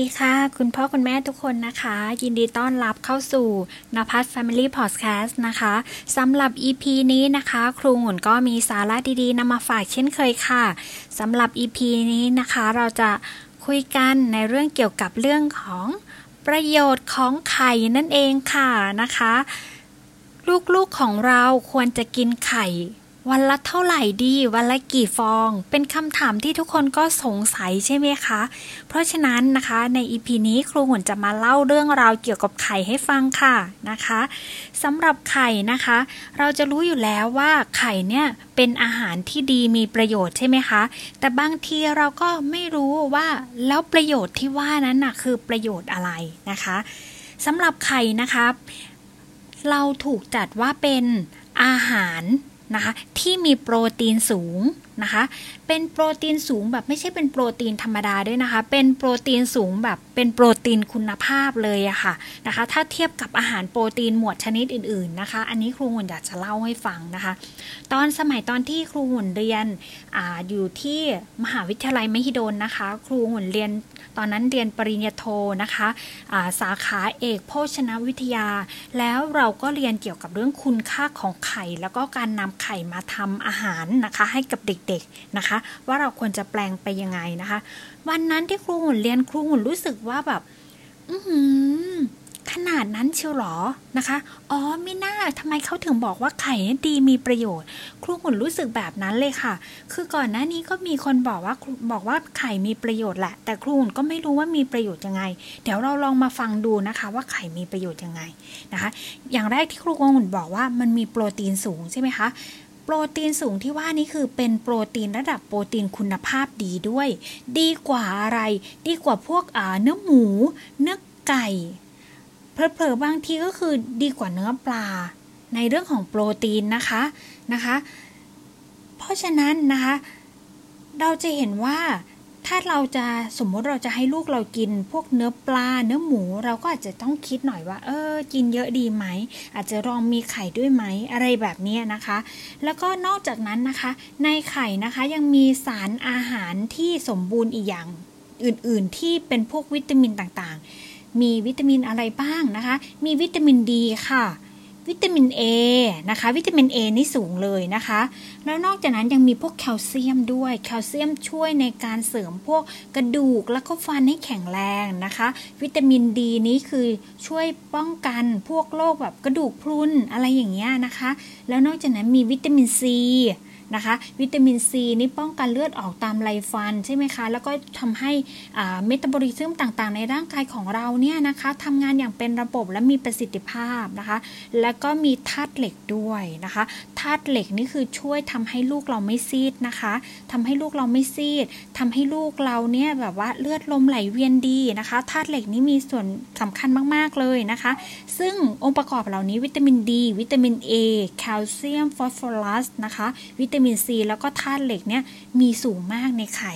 ดีค่ะ คุณพ่อคุณแม่ทุกคนนะคะ ยินดีต้อนรับเข้าสู่นภัส Family Podcast นะคะสำหรับ EP นี้นะคะ ครูหมุนก็มีสาระดีๆนำมาฝากเช่นเคยค่ะสำหรับ EP นี้นะคะ เราจะคุยกันในเรื่องเกี่ยวกับเรื่องของประโยชน์ของไข่นั่นเองค่ะนะคะ ลูกๆของเราควรจะกินไข่ วันละเท่าไหร่ดี วันละกี่ฟอง เป็นคำถามที่ทุกคนก็สงสัยใช่ไหมคะ เพราะฉะนั้นนะคะในอีพีนี้ครูหุ่นจะมาเล่าเรื่องราวเกี่ยวกับไข่ให้ฟังค่ะนะคะสำหรับไข่นะคะ เราจะรู้อยู่แล้วว่าไข่เนี่ยเป็นอาหารที่ดีมีประโยชน์ใช่ไหมคะ แต่บางทีเราก็ไม่รู้ว่าแล้วประโยชน์ที่ว่านั้นนะคือประโยชน์อะไรนะคะสำหรับไข่นะคะ เราถูกจัดว่าเป็นอาหาร นะคะที่มีโปรตีนสูง นะคะ เป็นโปรตีนสูงแบบไม่ใช่เป็นโปรตีนธรรมดาด้วยนะคะ เป็นโปรตีนสูงแบบเป็นโปรตีนคุณภาพเลยอะค่ะนะคะ ถ้าเทียบกับอาหารโปรตีนหมวดชนิดอื่นๆนะคะ อันนี้ครูหุ่นอยากจะเล่าให้ฟังนะคะ ตอนสมัยตอนที่ครูหุ่นเรียนออยู่ที่มหาวิทยาลัยมหิดลนะคะ ครูหุ่นเรียนตอนนั้นเรียนปริญญาโทนะคะะสาขาเอกโภชนวิทยา แล้วเราก็เรียนเกี่ยวกับเรื่องคุณค่าของไข่ แล้วก็การนำไข่มาทำอาหารนะคะ ให้กับเด็กๆนะคะ ว่าเราควรจะแปลงไปยังไงนะคะ วันนั้นที่ครูหุ่นเรียนครูหุ่นรู้สึกว่าแบบ อืขนาดนั้นเชียวหรอนะคะ อ๋อไม่น่าทำไมเขาถึงบอกว่าไข่ดีมีประโยชน์ ครูหุ่นรู้สึกแบบนั้นเลยค่ะ คือก่อนหน้านี้ก็มีคนบอกว่าบอกว่าไข่มีประโยชน์แหละ แต่ครูหุ่นก็ไม่รู้ว่ามีประโยชน์ยังไง เดี๋ยวเราลองมาฟังดูนะคะ ว่าไข่มีประโยชน์ยังไงนะคะ อย่างแรกที่ครูหุ่นบอกว่ามันมีโปรตีนสูงใช่ไหมคะ รตีนสูงที่ว่านี้คือเป็นโปรตีนระดับโปรตีนคุณภาพดีด้วย ดีกว่าอะไร ดีกว่าพวกเนื้อหมู เนื้อไก่เผลอๆบางทีก็คือดีกว่าเนื้อปลา ในเรื่องของโปรตีนนะคะนะคะ เพราะฉะนั้นนะคะ เราจะเห็นว่า ถ้าเราจะสมมติเราจะให้ลูกเรากิน พวกเนื้อปลาเนื้อหมู เราก็อาจจะต้องคิดหน่อยว่า เออ กินเยอะดีไหม อาจจะลองมีไข่ด้วยไหมอะไรแบบนี้นะคะ แล้วก็นอกจากนั้นนะคะ ในไข่นะคะยังมีสารอาหารที่สมบูรณ์อีกอย่างอื่น ๆ ที่เป็นพวกวิตามินต่างๆ มีวิตามินอะไรบ้างนะคะ มีวิตามินดีค่ะ วิตามิน A นะคะ วิตามิน A นี่สูงเลยนะคะ แล้วนอกจากนั้นยังมีพวกแคลเซียมด้วย แคลเซียมช่วยในการเสริมพวกกระดูกแล้วก็ฟันให้แข็งแรงนะคะ วิตามินดีนี้คือช่วยป้องกันพวกโรคแบบกระดูกพรุนอะไรอย่างเงี้ยนะคะ แล้วนอกจากนั้นมีวิตามินซี นะคะ วิตามินซีนี่ป้องกันเลือดออกตามไรฟันใช่ไหมคะ แล้วก็ทำให้เมตาบอลิซึมต่างๆ ในร่างกายของเราเนี่ยนะคะทำงานอย่างเป็นระบบและมีประสิทธิภาพนะคะ แล้วก็มีธาตุเหล็กด้วยนะคะธาตุเหล็กนี่คือช่วยทำให้ลูกเราไม่ซีดนะคะทำให้ลูกเราไม่ซีดทำให้ลูกเราเนี่ยแบบว่าเลือดลมไหลเวียนดีนะคะธาตุเหล็กนี่มีส่วนสำคัญมาก ๆ เลยนะคะ ซึ่งองค์ประกอบเหล่านี้วิตามินดี วิตามิน A แคลเซียมฟอสฟอรัสนะคะ วิตามินซี แล้วก็ธาตุเหล็กเนี่ยมีสูงมากในไข่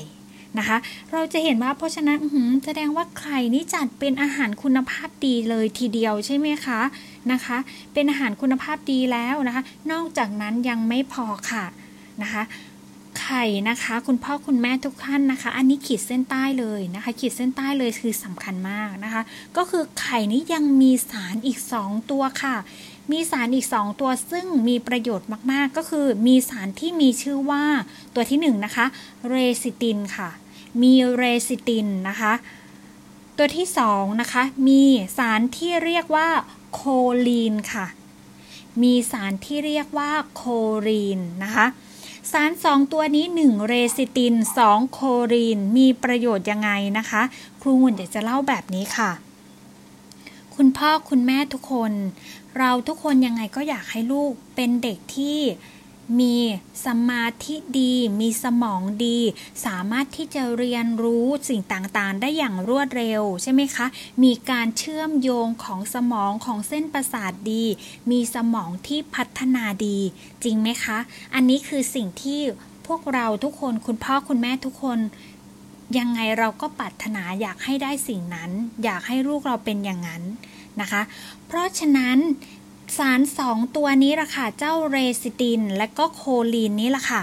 นะคะ เราจะเห็นว่าเพราะฉะนั้นแสดงว่าไข่นี่จัดเป็นอาหารคุณภาพดีเลยทีเดียวใช่ไหมคะนะคะ เป็นอาหารคุณภาพดีแล้วนะคะ นอกจากนั้นยังไม่พอค่ะนะคะไข่นะคะ คุณพ่อคุณแม่ทุกท่านนะคะ อันนี้ขีดเส้นใต้เลยนะคะ ขีดเส้นใต้เลยคือสำคัญมากนะคะ ก็คือไข่นี้ยังมีสารอีก 2 ตัวค่ะ มีสารอีก 2 ตัวซึ่งมีประโยชน์มากๆ ก็คือมีสารที่มีชื่อว่าตัวที่1นนะคะเรซิตินค่ะ มีเรซิตินนะคะตัวที่2นะคะมีสารที่เรียกว่าโคลีนค่ะ มีสารที่เรียกว่าโคลีนนะคะสารสองตัวนี้ 1 เรซิติน 2 โคลีน มีประโยชน์ยังไงนะคะ ครูหุ่นจะเล่าแบบนี้ค่ะ คุณพ่อคุณแม่ทุกคน เราทุกคนยังไงก็อยากให้ลูกเป็นเด็กที่มีสมาธิดี มีสมองดี สามารถที่จะเรียนรู้สิ่งต่างๆ ได้อย่างรวดเร็วใช่ไหมคะ มีการเชื่อมโยงของสมองของเส้นประสาทดี มีสมองที่พัฒนาดี จริงไหมคะ อันนี้คือสิ่งที่พวกเราทุกคนคุณพ่อคุณแม่ทุกคน ยังไงเราก็ปรารถนาอยากให้ได้สิ่งนั้น อยากให้ลูกเราเป็นอย่างนั้น นะคะ เพราะฉะนั้นสารสองตัวนี้ล่ะค่ะ เจ้าเรซิติน และก็โคลีนนี้ล่ะค่ะ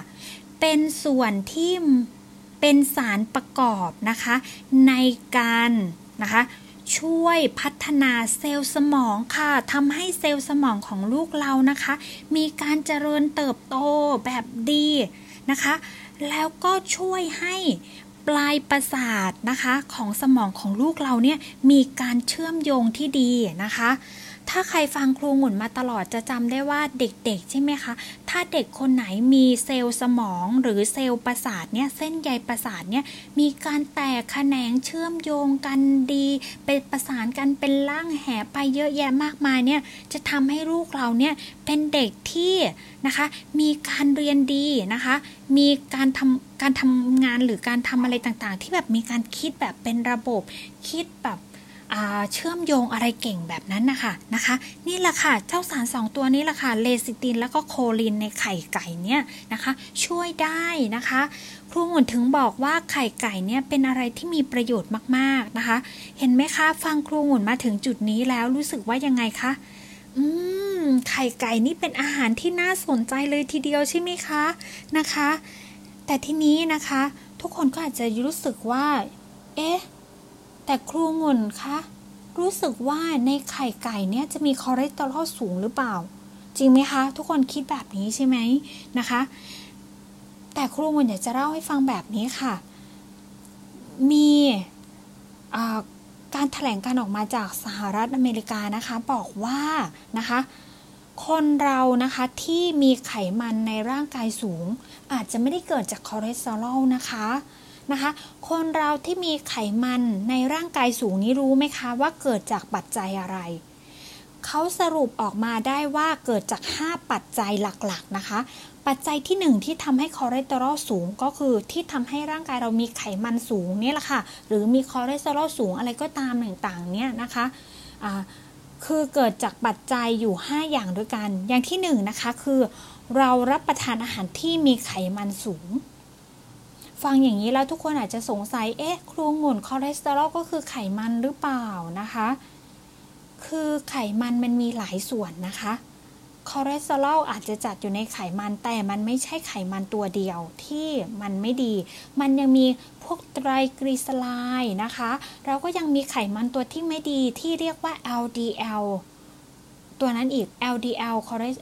เป็นส่วนที่เป็นสารประกอบนะคะ ในการนะคะช่วยพัฒนาเซลล์สมองค่ะทำให้เซลล์สมองของลูกเรานะคะ มีการเจริญเติบโตแบบดีนะคะ แล้วก็ช่วยให้ ปลายประสาทนะคะของสมองของลูกเราเนี่ยมีการเชื่อมโยงที่ดีนะคะ ถ้าใครฟังครูงุ่นมาตลอดจะจำได้ว่าเด็กๆ ใช่ไหมคะ ถ้าเด็กคนไหนมีเซลล์สมองหรือเซลล์ประสาทเนี่ยเส้นใยประสาทเนี่ยมีการแตกแขนงเชื่อมโยงกันดี เป็นประสานกันเป็นร่างแหไปเยอะแยะมากมายเนี่ยจะทำให้ลูกเราเนี่ยเป็นเด็กที่นะคะมีการเรียนดีนะคะ มีการทำการทำงานหรือการทำอะไรต่างๆ ที่แบบมีการคิดแบบเป็นระบบคิดแบบ เชื่อมโยงอะไรเก่งแบบนั้นนะคะนะคะ นี่แหละค่ะเจ้าสารสองตัวนี้แหละค่ะเลซิตินแล้วก็โคลินในไข่ไก่เนี่ยนะคะ ช่วยได้นะคะครูหมุนถึงบอกว่าไข่ไก่เนี่ยเป็นอะไรที่มีประโยชน์มากๆนะคะ เห็นไหมคะ ฟังครูหมุนมาถึงจุดนี้แล้วรู้สึกว่ายังไงคะอืมไข่ไก่นี่เป็นอาหารที่น่าสนใจเลยทีเดียวใช่ไหมคะนะคะ แต่ทีนี้นะคะ ทุกคนก็อาจจะรู้สึกว่า เอ๊ะ แต่ครูงุ่นคะ รู้สึกว่าในไข่ไก่เนี่ยจะมีคอเลสเตอรอลสูงหรือเปล่า จริงไหมคะ ทุกคนคิดแบบนี้ใช่ไหมนะคะ แต่ครูงุ่นอยากจะเล่าให้ฟังแบบนี้ค่ะ มีการแถลงการณ์ออกมาจากสหรัฐอเมริกานะคะ บอกว่านะคะ คนเรานะคะที่มีไขมันในร่างกายสูง อาจจะไม่ได้เกิดจากคอเลสเตอรอลนะคะ นะคะ คนเราที่มีไขมันในร่างกายสูงนี้รู้ไหมคะว่าเกิดจากปัจจัยอะไร เขาสรุปออกมาได้ว่าเกิดจาก 5 ปัจจัยหลักๆนะคะ ปัจจัยที่ 1 ที่ทำให้คอเลสเตอรอลสูงก็คือที่ทำให้ร่างกายเรามีไขมันสูงนี่แหละค่ะ หรือมีคอเลสเตอรอลสูงอะไรก็ตามต่างๆเนี่ยนะคะคือเกิดจากปัจจัยอยู่ 5 อย่างด้วยกัน อย่างที่1 นะคะคือ เรารับประทานอาหารที่มีไขมันสูง ฟังอย่างนี้แล้วทุกคนอาจจะสงสัย เอ๊ะ ครูงุ่นคอเลสเตอรอลก็คือไขมันหรือเปล่านะคะ คือไขมันมันมีหลายส่วนนะคะ คอเลสเตอรอลอาจจะจัดอยู่ในไขมัน แต่มันไม่ใช่ไขมันตัวเดียวที่มันไม่ดี มันยังมีพวกไตรกลีเซอไรด์นะคะ เราก็ยังมีไขมันตัวที่ไม่ดีที่เรียกว่า LDL ตัวนั้นอีก LDL คอเลส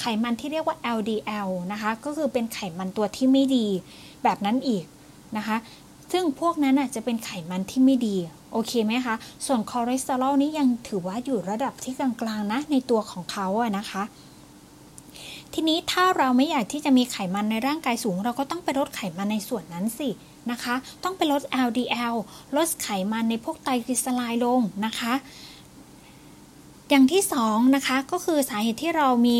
ไขมันที่เรียกว่า LDL นะคะ ก็คือเป็นไขมันตัวที่ไม่ดี แบบนั้นอีกนะคะ ซึ่งพวกนั้นจะเป็นไขมันที่ไม่ดี โอเคไหมคะ ส่วนคอเลสเตอรอลนี้ยังถือว่าอยู่ระดับที่กลางๆนะในตัวของเขาอะนะคะทีนี้ถ้าเราไม่อยากที่จะมีไขมันในร่างกายสูง เราก็ต้องไปลดไขมันในส่วนนั้นสินะคะ ต้องไปลด LDL ลดไขมันในพวกไตรกลีเซอไรด์ลงนะคะ อย่างที่สองนะคะก็คือสาเหตุที่เรามี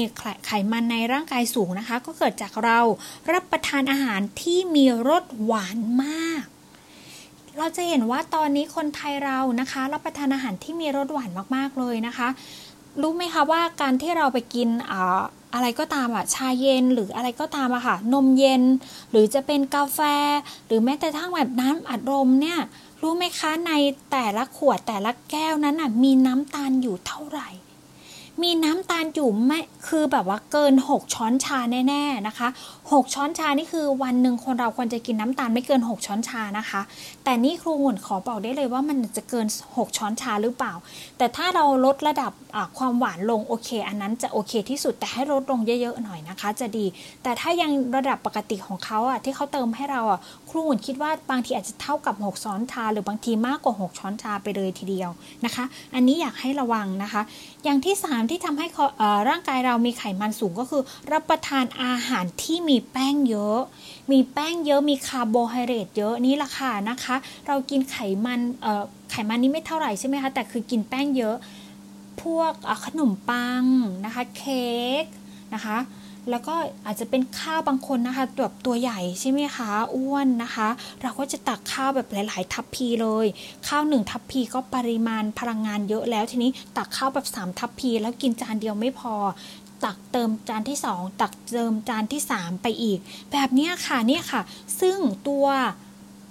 ไขมันในร่างกายสูงนะคะ ก็เกิดจากเรารับประทานอาหารที่มีรสหวานมาก เราจะเห็นว่าตอนนี้คนไทยเรานะคะ รับประทานอาหารที่มีรสหวานมากๆเลยนะคะ รู้ไหมคะว่าการที่เราไปกิน อะไรก็ตามอะชาเย็นหรืออะไรก็ตามอะค่ะ นมเย็น หรือจะเป็นกาแฟ หรือแม้แต่ทั้งแบบน้ำอัดลมเนี่ย รู้ไหมคะในแต่ละขวดแต่ละแก้วนั้นอะมีน้ำตาลอยู่เท่าไหร่ มีน้ำตาลอยู่ไม่คือแบบว่าเกิน 6 ช้อนชาแน่ๆนะคะ 6 ช้อนชานี่คือวันหนึ่งคนเราควรจะกินน้ำตาลไม่เกิน 6 ช้อนชานะคะ แต่นี่ครูหุ่นขอบอกได้เลยว่ามันจะเกิน 6 ช้อนชาหรือเปล่า แต่ถ้าเราลดระดับความหวานลงโอเค อันนั้นจะโอเคที่สุดแต่ให้ลดลงเยอะๆหน่อยนะคะ จะดี แต่ถ้ายังระดับปกติของเขาอะที่เขาเติมให้เราอะครูหวนคิดว่าบางทีอาจจะเท่ากับ 6 ช้อนชา หรือบางทีมากกว่า 6 ช้อนชาไปเลยทีเดียวนะคะ อันนี้อยากให้ระวังนะคะ อย่างที่ 3ที่ทำให้ร่างกายเรามีไขมันสูงก็คือ รับประทานอาหารที่มีแป้งเยอะ มีแป้งเยอะมีคาร์โบไฮเดรตเยอะนี่แหละค่ะนะคะ เรากินไขมันไขมันนี้ไม่เท่าไหร่ใช่ไหมคะแต่คือกินแป้งเยอะ พวกขนมปังนะคะเค้กนะคะ แล้วก็อาจจะเป็นข้าวบางคนนะคะแบบตัวใหญ่ใช่ไหมคะ อ้วนนะคะ เราก็จะตักข้าวแบบหลาย ๆ ทัพพีเลย ข้าวหนึ่งทัพพีก็ปริมาณพลังงานเยอะแล้วทีนี้ตักข้าวแบบ 3 ทัพพีแล้วกินจานเดียวไม่พอตักเติมจานที่ 2 ตักเติมจานที่ 3 ไปอีก แบบนี้ค่ะนี่ค่ะ ซึ่งตัว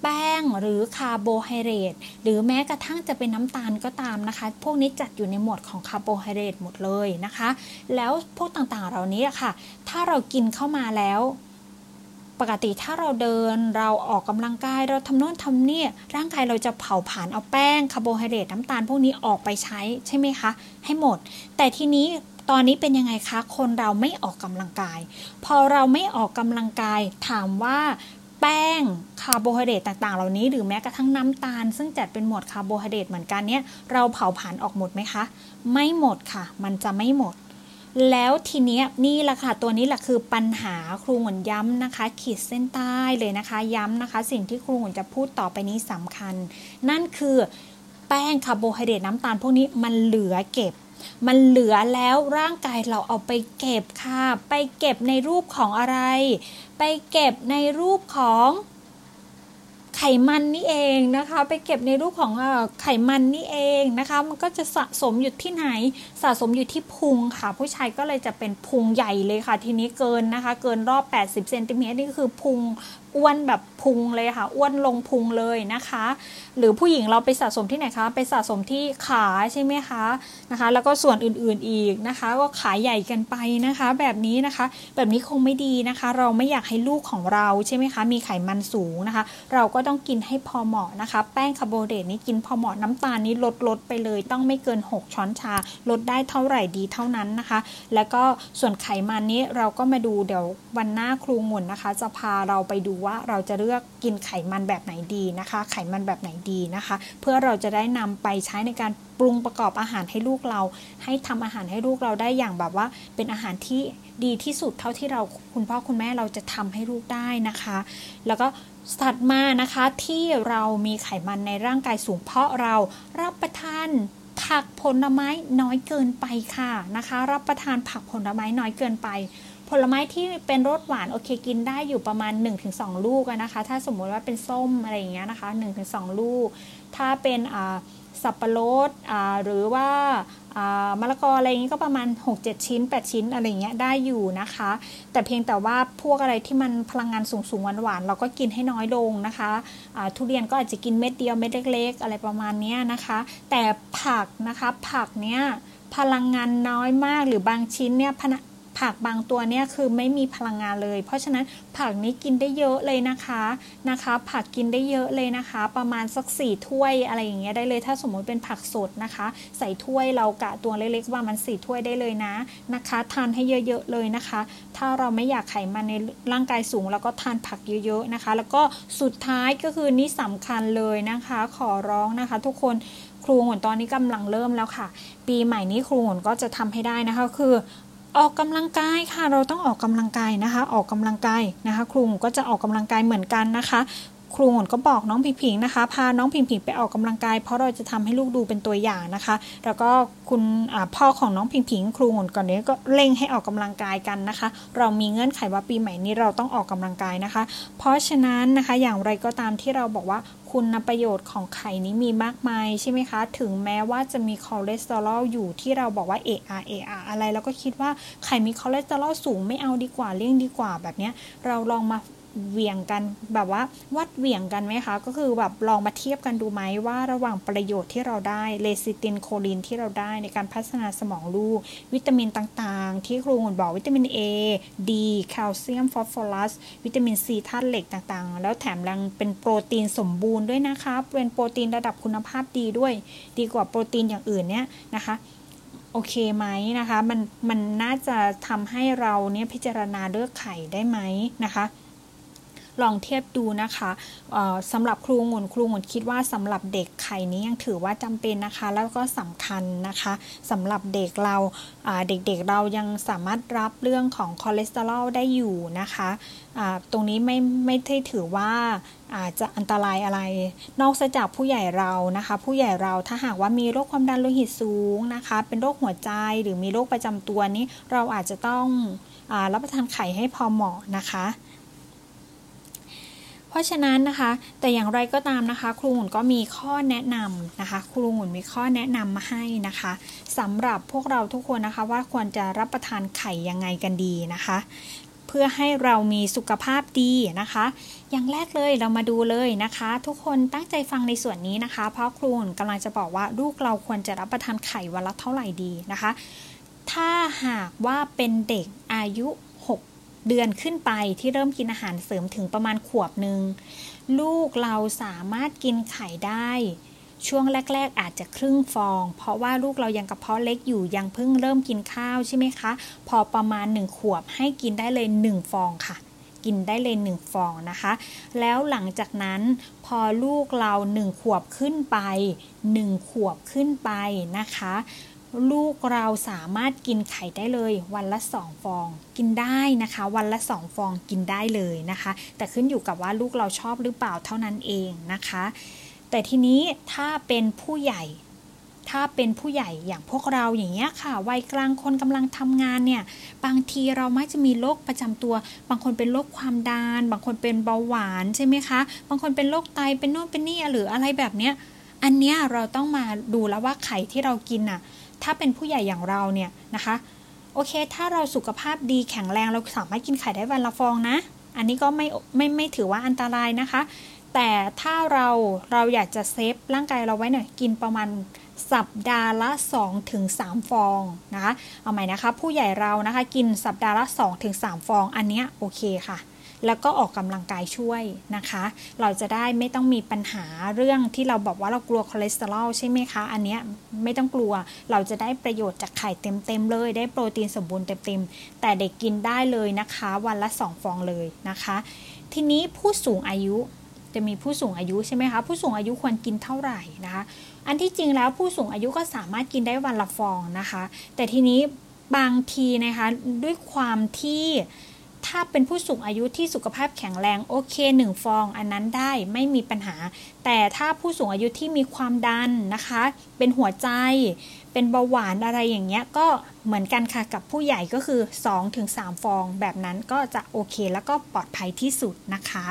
แป้งหรือคาร์โบไฮเดรตหรือแม้กระทั่งจะเป็นน้ำตาลก็ตามนะคะ พวกนี้จัดอยู่ในหมวดของคาร์โบไฮเดรตหมดเลยนะคะ แล้วพวกต่างๆเหล่านี้ค่ะ ถ้าเรากินเข้ามาแล้วปกติถ้าเราเดินเราออกกำลังกายเราทำโน่นทำนี่ร่างกายเราจะเผาผลาญเอาแป้งคาร์โบไฮเดรตน้ำตาลพวกนี้ออกไปใช้ใช่ไหมคะ ให้หมด แต่ทีนี้ตอนนี้เป็นยังไงคะ คนเราไม่ออกกำลังกาย พอเราไม่ออกกำลังกายถามว่า แป้งคาร์โบไฮเดรตต่างๆ เหล่านี้หรือแม้กระทั่งน้ำตาล ซึ่งจัดเป็นหมวดคาร์โบไฮเดรตเหมือนกันเนี่ยเราเผาผลาญออกหมดไหมคะ ไม่หมดค่ะ มันจะไม่หมด แล้วทีเนี้ยนี่แหละค่ะตัวนี้แหละคือปัญหาครูหวนย้ำนะคะ ขีดเส้นใต้เลยนะคะ ย้ำนะคะ สิ่งที่ครูหวนจะพูดต่อไปนี้สำคัญ นั่นคือแป้งคาร์โบไฮเดรตน้ำตาลพวกนี้มันเหลือเก็บ มันเหลือแล้วร่างกายเราเอาไปเก็บค่ะ ไปเก็บในรูปของอะไร ไปเก็บในรูปของไขมันนี่เองนะคะ ไปเก็บในรูปของไขมันนี่เองนะคะ มันก็จะสะสมอยู่ที่ไหน สะสมอยู่ที่พุงค่ะ ผู้ชายก็เลยจะเป็นพุงใหญ่เลยค่ะ ทีนี้เกินนะคะ เกินรอบ 80เซนติเมตรนี่คือพุง อ้วนแบบพุงเลยค่ะ อ้วนลงพุงเลยนะคะ หรือผู้หญิงเราไปสะสมที่ไหนคะ ไปสะสมที่ขาใช่ไหมคะนะคะ แล้วก็ส่วนอื่นๆอีกนะคะ ก็ขาใหญ่กันไปนะคะ แบบนี้นะคะ แบบนี้คงไม่ดีนะคะ เราไม่อยากให้ลูกของเราใช่ไหมคะ มีไขมันสูงนะคะ เราก็ต้องกินให้พอเหมาะนะคะ แป้งคาร์โบไฮเดรตนี้กินพอเหมาะน้ำตาลนี้ลดลดไปเลย ต้องไม่เกิน 6 ช้อนชา ลดได้เท่าไหร่ดีเท่านั้นนะคะ แล้วก็ส่วนไขมันนี้เราก็มาดูเดี๋ยววันหน้าครูงุนนะคะ จะพาเราไปดูว่าเราจะเลือกกินไขมันแบบไหนดีนะคะ ไขมันแบบไหนดีนะคะ เพื่อเราจะได้นำไปใช้ในการปรุงประกอบอาหารให้ลูกเรา ให้ทำอาหารให้ลูกเราได้อย่างแบบว่าเป็นอาหารที่ดีที่สุดเท่าที่เราคุณพ่อคุณแม่เราจะทำให้ลูกได้นะคะ แล้วก็สัตว์มานะคะที่เรามีไขมันในร่างกายสูงเพราะเรารับประทานผักผลไม้น้อยเกินไปค่ะนะคะ รับประทานผักผลไม้น้อยเกินไป ผลไม้ที่เป็นรสหวานโอเคกินได้อยู่ประมาณ 1-2 ลูกนะคะ ถ้าสมมติว่าเป็นส้มอะไรอย่างเงี้ยนะคะ 1-2 ลูก ถ้าเป็นสับปะรดหรือว่ามะละกออะไรอย่างงี้ก็ประมาณ 6-7 ชิ้น 8 ชิ้นอะไรเงี้ยได้อยู่นะคะ แต่เพียงแต่ว่าพวกอะไรที่มันพลังงานสูงๆหวานๆเราก็กินให้น้อยลงนะคะะทุเรียนก็อาจจะกินเม็ดเดียวเม็ดเล็ก ๆ อะไรประมาณนี้นะคะ แต่ผักนะคะผักเนี้ยพลังงานน้อยมากหรือบางชิ้นเนี่ย ผักบางตัวเนี่ยคือไม่มีพลังงานเลย เพราะฉะนั้นผักนี้กินได้เยอะเลยนะคะนะคะ ผักกินได้เยอะเลยนะคะ ประมาณสักสี่ถ้วยอะไรอย่างเงี้ยได้เลย ถ้าสมมุติเป็นผักสดนะคะ ใส่ถ้วยเรากะตัวเล็กๆว่ามันสี่ถ้วยได้เลยนะนะคะทานให้เยอะๆเลยนะคะ ถ้าเราไม่อยากไขมันในร่างกายสูงแล้วก็ทานผักเยอะๆนะคะ แล้วก็สุดท้ายก็คือนี่สำคัญเลยนะคะ ขอร้องนะคะ ทุกคนครูหนตอนนี้กำลังเริ่มแล้วค่ะ ปีใหม่นี้ครูหนก็จะทำให้ได้นะคะ คือ ออกกำลังกายค่ะ เราต้องออกกำลังกายนะคะ ออกกำลังกายนะคะ ครูก็จะออกกำลังกายเหมือนกันนะคะ ครูหนก็บอกน้องพิงพิงนะคะ พาน้องพิงพิงไปออกกำลังกาย เพราะเราจะทำให้ลูกดูเป็นตัวอย่างนะคะ แล้วก็คุณพ่อของน้องพิงพิง ครูหนก่อนนี้ก็เร่งให้ออกกำลังกายกันนะคะ เรามีเงื่อนไขว่าปีใหม่นี้เราต้องออกกำลังกายนะคะ เพราะฉะนั้นนะคะอย่างไรก็ตามที่เราบอกว่าคุณประโยชน์ของไข่นี้มีมากมายใช่ไหมคะ ถึงแม้ว่าจะมีคอเลสเตอรอลอยู่ที่เราบอกว่าเอ๊ะอะเอ๊ะอะอะไร แล้วก็คิดว่าไข่มีคอเลสเตอรอลสูงไม่เอาดีกว่าเลี่ยงดีกว่าแบบนี้เราลองมา เหวี่ยงกันแบบว่าวัดเหวี่ยงกันไหมคะ ก็คือแบบลองมาเทียบกันดูไหมว่าระหว่างประโยชน์ที่เราได้เลซิตินโคลินที่เราได้ในการพัฒนาสมองลูก วิตามินต่างๆ ที่ครูหวนบอกวิตามิน A D แคลเซียมฟอสฟอรัสวิตามินซีธาตุเหล็กต่างๆ แล้วแถมยังเป็นโปรตีนสมบูรณ์ด้วยนะคะเป็นโปรตีนระดับคุณภาพดีด้วย ดีกว่าโปรตีนอย่างอื่นเนี่ยนะคะโอเคไหมนะคะ มันมันน่าจะทำให้เราเนี่ยพิจารณาเลือกไข่ได้ไหมนะคะ ลองเทียบดูนะคะสำหรับครูงุ่นครูงุ่นคิดว่าสำหรับเด็กไข่นี้ยังถือว่าจำเป็นนะคะ แล้วก็สำคัญนะคะสำหรับเด็กเราเด็กๆเรายังสามารถรับเรื่องของคอเลสเตอรอลได้อยู่นะคะตรงนี้ไม่ไม่ได้ถือว่าอาจจะอันตรายอะไร นอกจากผู้ใหญ่เรานะคะ ผู้ใหญ่เราถ้าหากว่ามีโรคความดันโลหิตสูงนะคะ เป็นโรคหัวใจหรือมีโรคประจำตัวนี้ เราอาจจะต้องอรับประทานไข่ให้พอเหมาะนะคะ ราะฉะนั้นนะคะ แต่อย่างไรก็ตามนะคะ ครูหุ่นก็มีข้อแนะนำนะคะ ครูหุ่นมีข้อแนะนำมาให้นะคะสำหรับพวกเราทุกคนนะคะ ว่าควรจะรับประทานไข่ยังไงกันดีนะคะ เพื่อให้เรามีสุขภาพดีนะคะ อย่างแรกเลยเรามาดูเลยนะคะ ทุกคนตั้งใจฟังในส่วนนี้นะคะ เพราะครูกำลังจะบอกว่าลูกเราควรจะรับประทานไข่วันละเท่าไหร่ดีนะคะ ถ้าหากว่าเป็นเด็กอายุ เดือนขึ้นไปที่เริ่มกินอาหารเสริมถึงประมาณขวบหนึ่งลูกเราสามารถกินไข่ได้ ช่วงแรก ๆ อาจจะครึ่งฟอง เพราะว่าลูกเรายังกระเพาะเล็กอยู่ยังเพิ่งเริ่มกินข้าวใช่ไหมคะ พอประมาณหนึ่งขวบให้กินได้เลยหนึ่งฟองค่ะ กินได้เลยหนึ่งฟองนะคะ แล้วหลังจากนั้นพอลูกเราหนึ่งขวบขึ้นไปหนึ่งขวบขึ้นไปนะคะ ลูกเราสามารถกินไข่ได้เลย วันละสองฟอง กินได้นะคะ วันละสองฟองกินได้เลยนะคะ แต่ขึ้นอยู่กับว่าลูกเราชอบหรือเปล่าเท่านั้นเองนะคะ แต่ทีนี้ถ้าเป็นผู้ใหญ่ ถ้าเป็นผู้ใหญ่อย่างพวกเราอย่างเงี้ยค่ะวัยกลางคนกำลังทำงานเนี่ย บางทีเรามักจะมีโรคประจำตัว บางคนเป็นโรคความดันบางคนเป็นเบาหวานใช่ไหมคะบางคนเป็นโรคไตเป็นโน่นเป็นนี่หรืออะไรแบบเนี้ยอันเนี้ยเราต้องมาดูแล้วว่าไข่ที่เรากินน่ะ ถ้าเป็นผู้ใหญ่อย่างเราเนี่ยนะคะ โอเค ถ้าเราสุขภาพดีแข็งแรงเราสามารถกินไข่ได้วันละฟองนะ อันนี้ก็ไม่ไม่ไม่ถือว่าอันตรายนะคะ แต่ถ้าเราเราอยากจะเซฟร่างกายเราไว้หน่อยกินประมาณสัปดาห์ละ2ถึง3ฟองนะคะ เอาใหม่นะคะ ผู้ใหญ่เรานะคะ กินสัปดาห์ละ2ถึง3ฟอง อันเนี้ยโอเคค่ะ แล้วก็ออกกำลังกายช่วยนะคะ เราจะได้ไม่ต้องมีปัญหาเรื่องที่เราบอกว่าเรากลัวคอเลสเตอรอลใช่ไหมคะ อันเนี้ยไม่ต้องกลัวเราจะได้ประโยชน์จากไข่เต็มๆเลย ได้โปรตีนสมบูรณ์เต็มๆ แต่เด็กกินได้เลยนะคะ วันละ 2 ฟองเลยนะคะ ทีนี้ผู้สูงอายุจะมีผู้สูงอายุใช่ไหมคะ ผู้สูงอายุควรกินเท่าไหร่นะคะ อันที่จริงแล้วผู้สูงอายุก็สามารถกินได้วันละฟองนะคะ แต่ทีนี้บางทีนะคะด้วยความที่ ถ้าเป็นผู้สูงอายุที่สุขภาพแข็งแรงโอเคหนึ่งฟอง อันนั้นได้ไม่มีปัญหา แต่ถ้าผู้สูงอายุที่มีความดันนะคะ เป็นหัวใจ เป็นเบาหวานอะไรอย่างเงี้ยก็เหมือนกันค่ะกับผู้ใหญ่ก็คือ 2-3 ฟอง แบบนั้นก็จะโอเคแล้วก็ปลอดภัยที่สุดนะคะ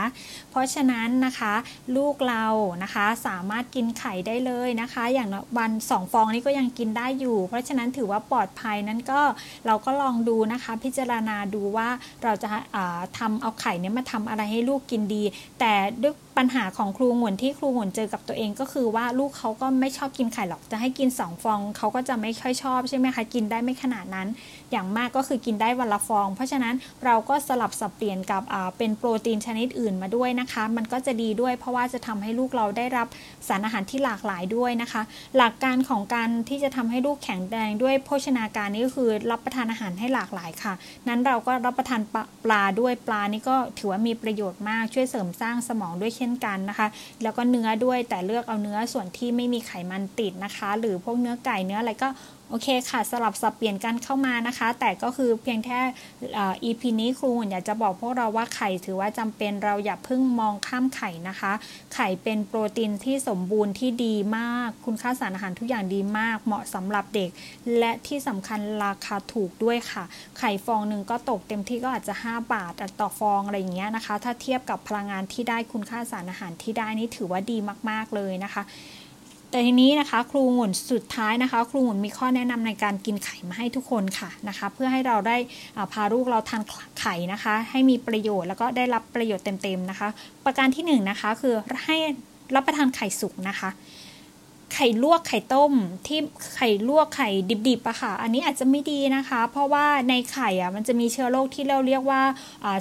เพราะฉะนั้นนะคะ ลูกเรานะคะสามารถกินไข่ได้เลยนะคะ อย่างวัน 2 ฟองนี้ก็ยังกินได้อยู่ เพราะฉะนั้นถือว่าปลอดภัยนั้นก็เราก็ลองดูนะคะ พิจารณาดูว่าเราจะทำเอาไข่เนี้ยมาทำอะไรให้ลูกกินดี แต่ด้วยปัญหาของครูหงวนที่ครูหงวนเจอกับตัวเองก็คือว่าลูกเขาก็ไม่ชอบกินไข่หรอกจะให้กิน 2 ฟองเขาก็จะไม่ค่อยชอบใช่ไหมคะกินได้ไม่ขนาดนั้นอย่างมากก็คือกินได้วันละฟอง เพราะฉะนั้นเราก็สลับสับเปลี่ยนกับเป็นโปรตีนชนิดอื่นมาด้วยนะคะ มันก็จะดีด้วยเพราะว่าจะทำให้ลูกเราได้รับสารอาหารที่หลากหลายด้วยนะคะ หลักการของการที่จะทำให้ลูกแข็งแรงด้วยโภชนาการนี้ก็คือรับประทานอาหารให้หลากหลายค่ะ นั้นเราก็รับประทานปลาด้วยปลานี่ก็ถือว่ามีประโยชน์มากช่วยเสริมสร้างสมองด้วยเช่นกันนะคะ แล้วก็เนื้อด้วยแต่เลือกเอาเนื้อส่วนที่ไม่มีไขมันติดนะคะ หรือพวกเนื้อไก่เนื้ออะไรก็ โอเคค่ะสลับสับเปลี่ยนกันเข้ามานะคะ แต่ก็คือเพียงแค่ EP นี้ครูอยากจะบอกพวกเราว่าไข่ถือว่าจำเป็นเราอย่าเพิ่งมองข้ามไข่นะคะ ไข่เป็นโปรตีนที่สมบูรณ์ที่ดีมาก คุณค่าสารอาหารทุกอย่างดีมาก เหมาะสำหรับเด็ก และที่สำคัญราคาถูกด้วยค่ะ ไข่ฟองหนึ่งก็ตกเต็มที่ก็อาจจะ 5 บาทต่อฟองอะไรอย่างเงี้ยนะคะ ถ้าเทียบกับพลังงานที่ได้คุณค่าสารอาหารที่ได้นี่ถือว่าดีมาก ๆเลยนะคะ แต่ทีนี้นะคะ ครูหมุนสุดท้ายนะคะ ครูหมุนมีข้อแนะนำในการกินไข่มาให้ทุกคนค่ะนะคะ เพื่อให้เราได้พาลูกเราทานไข่นะคะ ให้มีประโยชน์แล้วก็ได้รับประโยชน์เต็มๆนะคะ ประการที่1นนะคะคือให้รับประทานไข่สุกนะคะ ไข่ลวกไข่ต้มที่ไข่ลวกไข่ดิบๆอะค่ะ อันนี้อาจจะไม่ดีนะคะ เพราะว่าในไข่อะมันจะมีเชื้อโรคที่เราเรียกว่า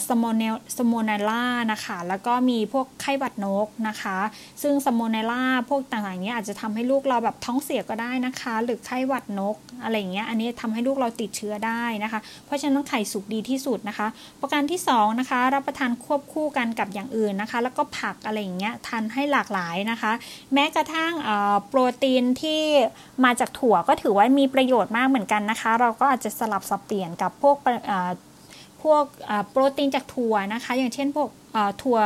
ซัลโมเนลซัลโมเนลลานะคะ แล้วก็มีพวกไข้หวัดนกนะคะ ซึ่งซัลโมเนลลาพวกต่างๆเนี้ยอาจจะทำให้ลูกเราแบบท้องเสียก็ได้นะคะ หรือไข้หวัดนกอะไรเงี้ย อันนี้ทำให้ลูกเราติดเชื้อได้นะคะ เพราะฉะนั้นไข่สุกดีที่สุดนะคะ ประการที่2นะคะรับประทานควบคู่กันกับอย่างอื่นนะคะ แล้วก็ผักอะไรอย่างเงี้ยทานให้หลากหลายนะคะ แม้กระทั่งโปรตีนที่มาจากถั่วก็ถือว่ามีประโยชน์มากเหมือนกันนะคะ เราก็อาจจะสลับสับเปลี่ยนกับพวกพวกโปรตีนจากถั่วนะคะ อย่างเช่นพวกถั่ว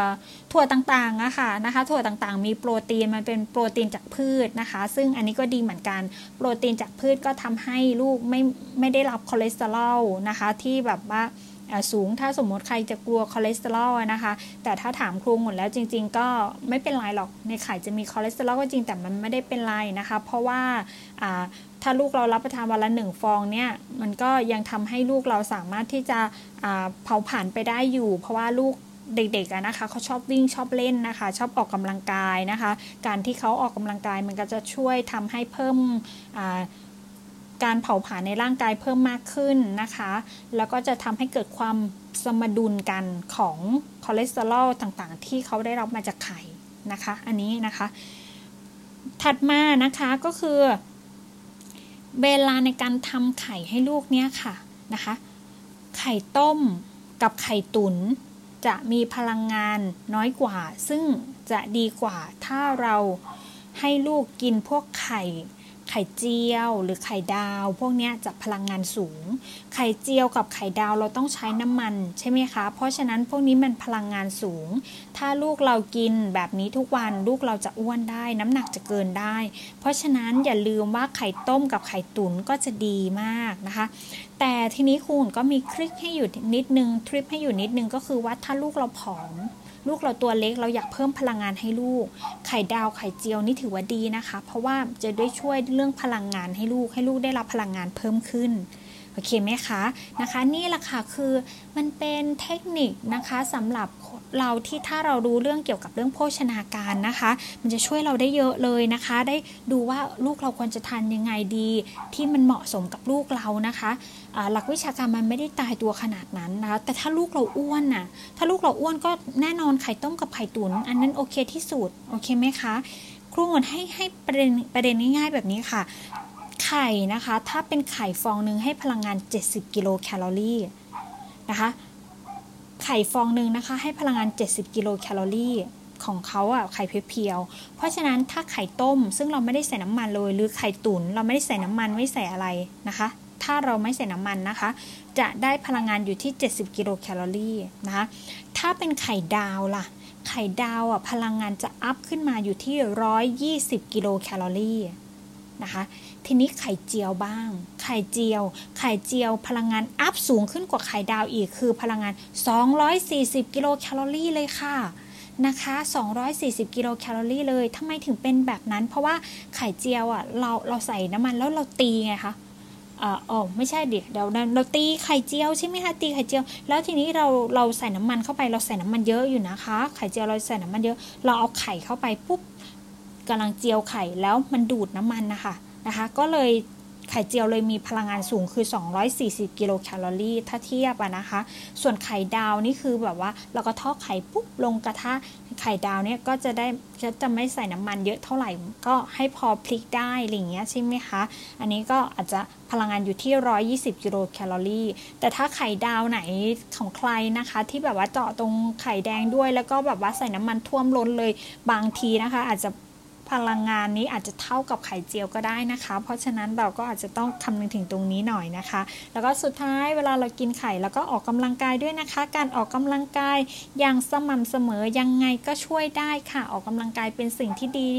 ถั่วต่างๆนะคะนะคะ ถั่วต่างๆ มีโปรตีนมันเป็นโปรตีนจากพืชนะคะ ซึ่งอันนี้ก็ดีเหมือนกันโปรตีนจากพืชก็ทำให้ลูกไม่ไม่ได้รับคอเลสเตอรอลนะคะที่แบบว่า สูงถ้าสมมติใครจะกลัวคอเลสเตอรอลนะคะ แต่ถ้าถามครูหมดแล้วจริง ๆ ก็ไม่เป็นไรหรอกในไข่จะมีคอเลสเตอรอลก็จริงแต่มันไม่ได้เป็นไรนะคะ เพราะว่าถ้าลูกเรารับประทานวันละหนึ่งฟองเนี่ยมันก็ยังทำให้ลูกเราสามารถที่จะเผาผ่านไปได้อยู่ เพราะว่าลูกเด็กๆนะคะเขาชอบวิ่งชอบเล่นนะคะ ชอบออกกำลังกายนะคะ การที่เขาออกกำลังกายมันก็จะช่วยทำให้เพิ่ม การเผาผลาญในร่างกายเพิ่มมากขึ้นนะคะ แล้วก็จะทำให้เกิดความสมดุลกันของคอเลสเตอรอลต่างๆ ที่เขาได้รับมาจากไข่นะคะ อันนี้นะคะ ถัดมานะคะก็คือ เวลาในการทำไข่ให้ลูกเนี้ยค่ะนะคะ ไข่ต้มกับไข่ตุน๋นจะมีพลังงานน้อยกว่า ซึ่งจะดีกว่าถ้าเราให้ลูกกินพวกไข่ ไข่เจียวหรือไข่ดาว พวกนี้จะพลังงานสูง ไข่เจียวกับไข่ดาวเราต้องใช้น้ำมันใช่ไหมคะ เพราะฉะนั้นพวกนี้มันพลังงานสูง ถ้าลูกเรากินแบบนี้ทุกวันลูกเราจะอ้วนได้ น้ำหนักจะเกินได้ เพราะฉะนั้นอย่าลืมว่าไข่ต้มกับไข่ตุ๋นก็จะดีมากนะคะ แต่ทีนี้คุณก็มีคลิกให้อยู่นิดนึงทริปให้อยู่นิดนึงก็คือว่าถ้าลูกเราผอม ลูกเราตัวเล็กเราอยากเพิ่มพลังงานให้ลูก ไข่ดาวไข่เจียวนี่ถือว่าดีนะคะ เพราะว่าจะได้ช่วยเรื่องพลังงานให้ลูกให้ลูกได้รับพลังงานเพิ่มขึ้น โอเคไหมคะนะคะ นี่แหละค่ะคือมันเป็นเทคนิคนะคะสำหรับเราที่ถ้าเรารู้เรื่องเกี่ยวกับเรื่องโภชนาการนะคะ มันจะช่วยเราได้เยอะเลยนะคะ ได้ดูว่าลูกเราควรจะทานยังไงดี ที่มันเหมาะสมกับลูกเรานะคะหลักวิชาการมันไม่ได้ตายตัวขนาดนั้นนะคะแต่ถ้าลูกเราอ้วนน่ะถ้าลูกเราอ้วนก็แน่นอนไข่ต้มกับไข่ตุน๋นอันนั้นโอเคที่สุดโอเคไหมคะครูหมดให้ให้ประเด็นประเด็นง่ายๆแบบนี้ค่ะ ไข่นะคะ ถ้าเป็นไข่ฟองหนึ่งให้พลังงาน 70 กิโลแคลอรี่นะคะไข่ฟองหนึ่งนะคะ ให้พลังงาน 70 กิโลแคลอรี่ของเขาอะไข่เพียวๆ เพราะฉะนั้นถ้าไข่ต้ม ซึ่งเราไม่ได้ใส่น้ำมันเลย หรือไข่ตุน๋นเราไม่ได้ใส่น้ำมันไม่ใส่อะไรนะคะ ถ้าเราไม่ใส่น้ำมันนะคะ จะได้พลังงานอยู่ที่ 70 กิโลแคลอรี่นะคะ ถ้าเป็นไข่ดาวล่ะ ไข่ดาวอะพลังงานจะ up ขึ้นมาอยู่ที่ 120 กิโลแคลอรี่ นะคะ ทีนี้ไข่เจียวบ้าง ไข่เจียว ไข่เจียว พลังงาน up สูงขึ้นกว่าไข่ดาวอีก คือพลังงาน 240 กิโลแคลอรี่เลยค่ะนะคะ 240 กิโลแคลอรี่เลยทำไมถึงเป็นแบบนั้น เพราะว่าไข่เจียวอะ เราเราใส่น้ำมันแล้วเราตีไงคะอ๋อไม่ใช่เดี๋ยวเราเราตีไข่เจียวใช่ไหมคะตีไข่เจียว แล้วทีนี้เราเราใส่น้ำมันเข้าไปเราใส่น้ำมันเยอะอยู่นะคะ ไข่เจียวเราใส่น้ำมันเยอะ เราเอาไข่เข้าไปปุ๊บ กำลังเจียวไข่แล้วมันดูดน้ำมันนะคะนะคะ ก็เลยไข่เจียวเลยมีพลังงานสูงคือ 240 กิโลแคลอรี่ถ้าเทียบอะนะคะ ส่วนไข่ดาวนี่คือแบบว่าเราก็ทอดไข่ปุ๊บลงกระทะไข่ดาวเนี่ยก็จะได้จะไม่ใส่น้ำมันเยอะเท่าไหร่ ก็ให้พอพลิกได้อะไรเงี้ยใช่ไหมคะ อันนี้ก็อาจจะพลังงานอยู่ที่ 120 กิโลแคลอรี่ แต่ถ้าไข่ดาวไหนของใครนะคะ ที่แบบว่าเจาะตรงไข่แดงด้วย แล้วก็แบบว่าใส่น้ำมันท่วมล้นเลยบางทีนะคะ อาจจะ พลังงานนี้อาจจะเท่ากับไข่เจียวก็ได้นะคะ เพราะฉะนั้นเราก็อาจจะต้องคำนึงถึงตรงนี้หน่อยนะคะ แล้วก็สุดท้ายเวลาเรากินไข่แล้วก็ออกกำลังกายด้วยนะคะ การออกกำลังกายอย่างสม่ำเสมอยังไงก็ช่วยได้ค่ะ ออกกำลังกายเป็นสิ่งที่ดี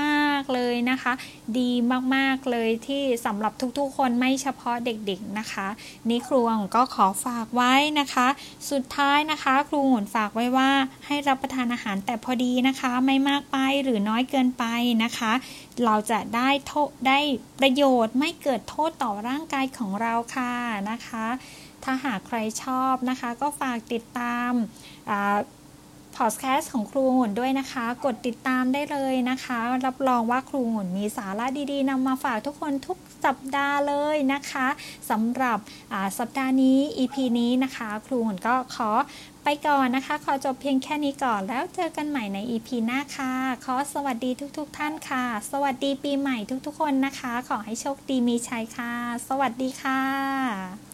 มากๆเลยนะคะ ดีมากๆเลยที่สำหรับทุกๆ คนไม่เฉพาะเด็กๆนะคะ นี่ครูงก็ขอฝากไว้นะคะ สุดท้ายนะคะ ครูหนฝากไว้ว่าให้รับประทานอาหารแต่พอดีนะคะ ไม่มากไปหรือน้อยเกินไปไปนะคะ เราจะได้โทษได้ประโยชน์ไม่เกิดโทษต่อร่างกายของเราค่ะนะคะ ถ้าหากใครชอบนะคะ ก็ฝากติดตามพอดแคสต์ของครูหุ่นด้วยนะคะ กดติดตามได้เลยนะคะ รับรองว่าครูหุ่นมีสาระดีๆนำมาฝากทุกคนทุกสัปดาห์เลยนะคะสำหรับสัปดาห์นี้ EP นี้นะคะ ครูหุ่นก็ขอ ไปก่อนนะคะ ขอจบเพียงแค่นี้ก่อนแล้วเจอกันใหม่ใน EP หน้าค่ะ ขอสวัสดีทุกๆทท่านค่ะ สวัสดีปีใหม่ทุกๆคนนะคะ ขอให้โชคดีมีชัยค่ะ สวัสดีค่ะ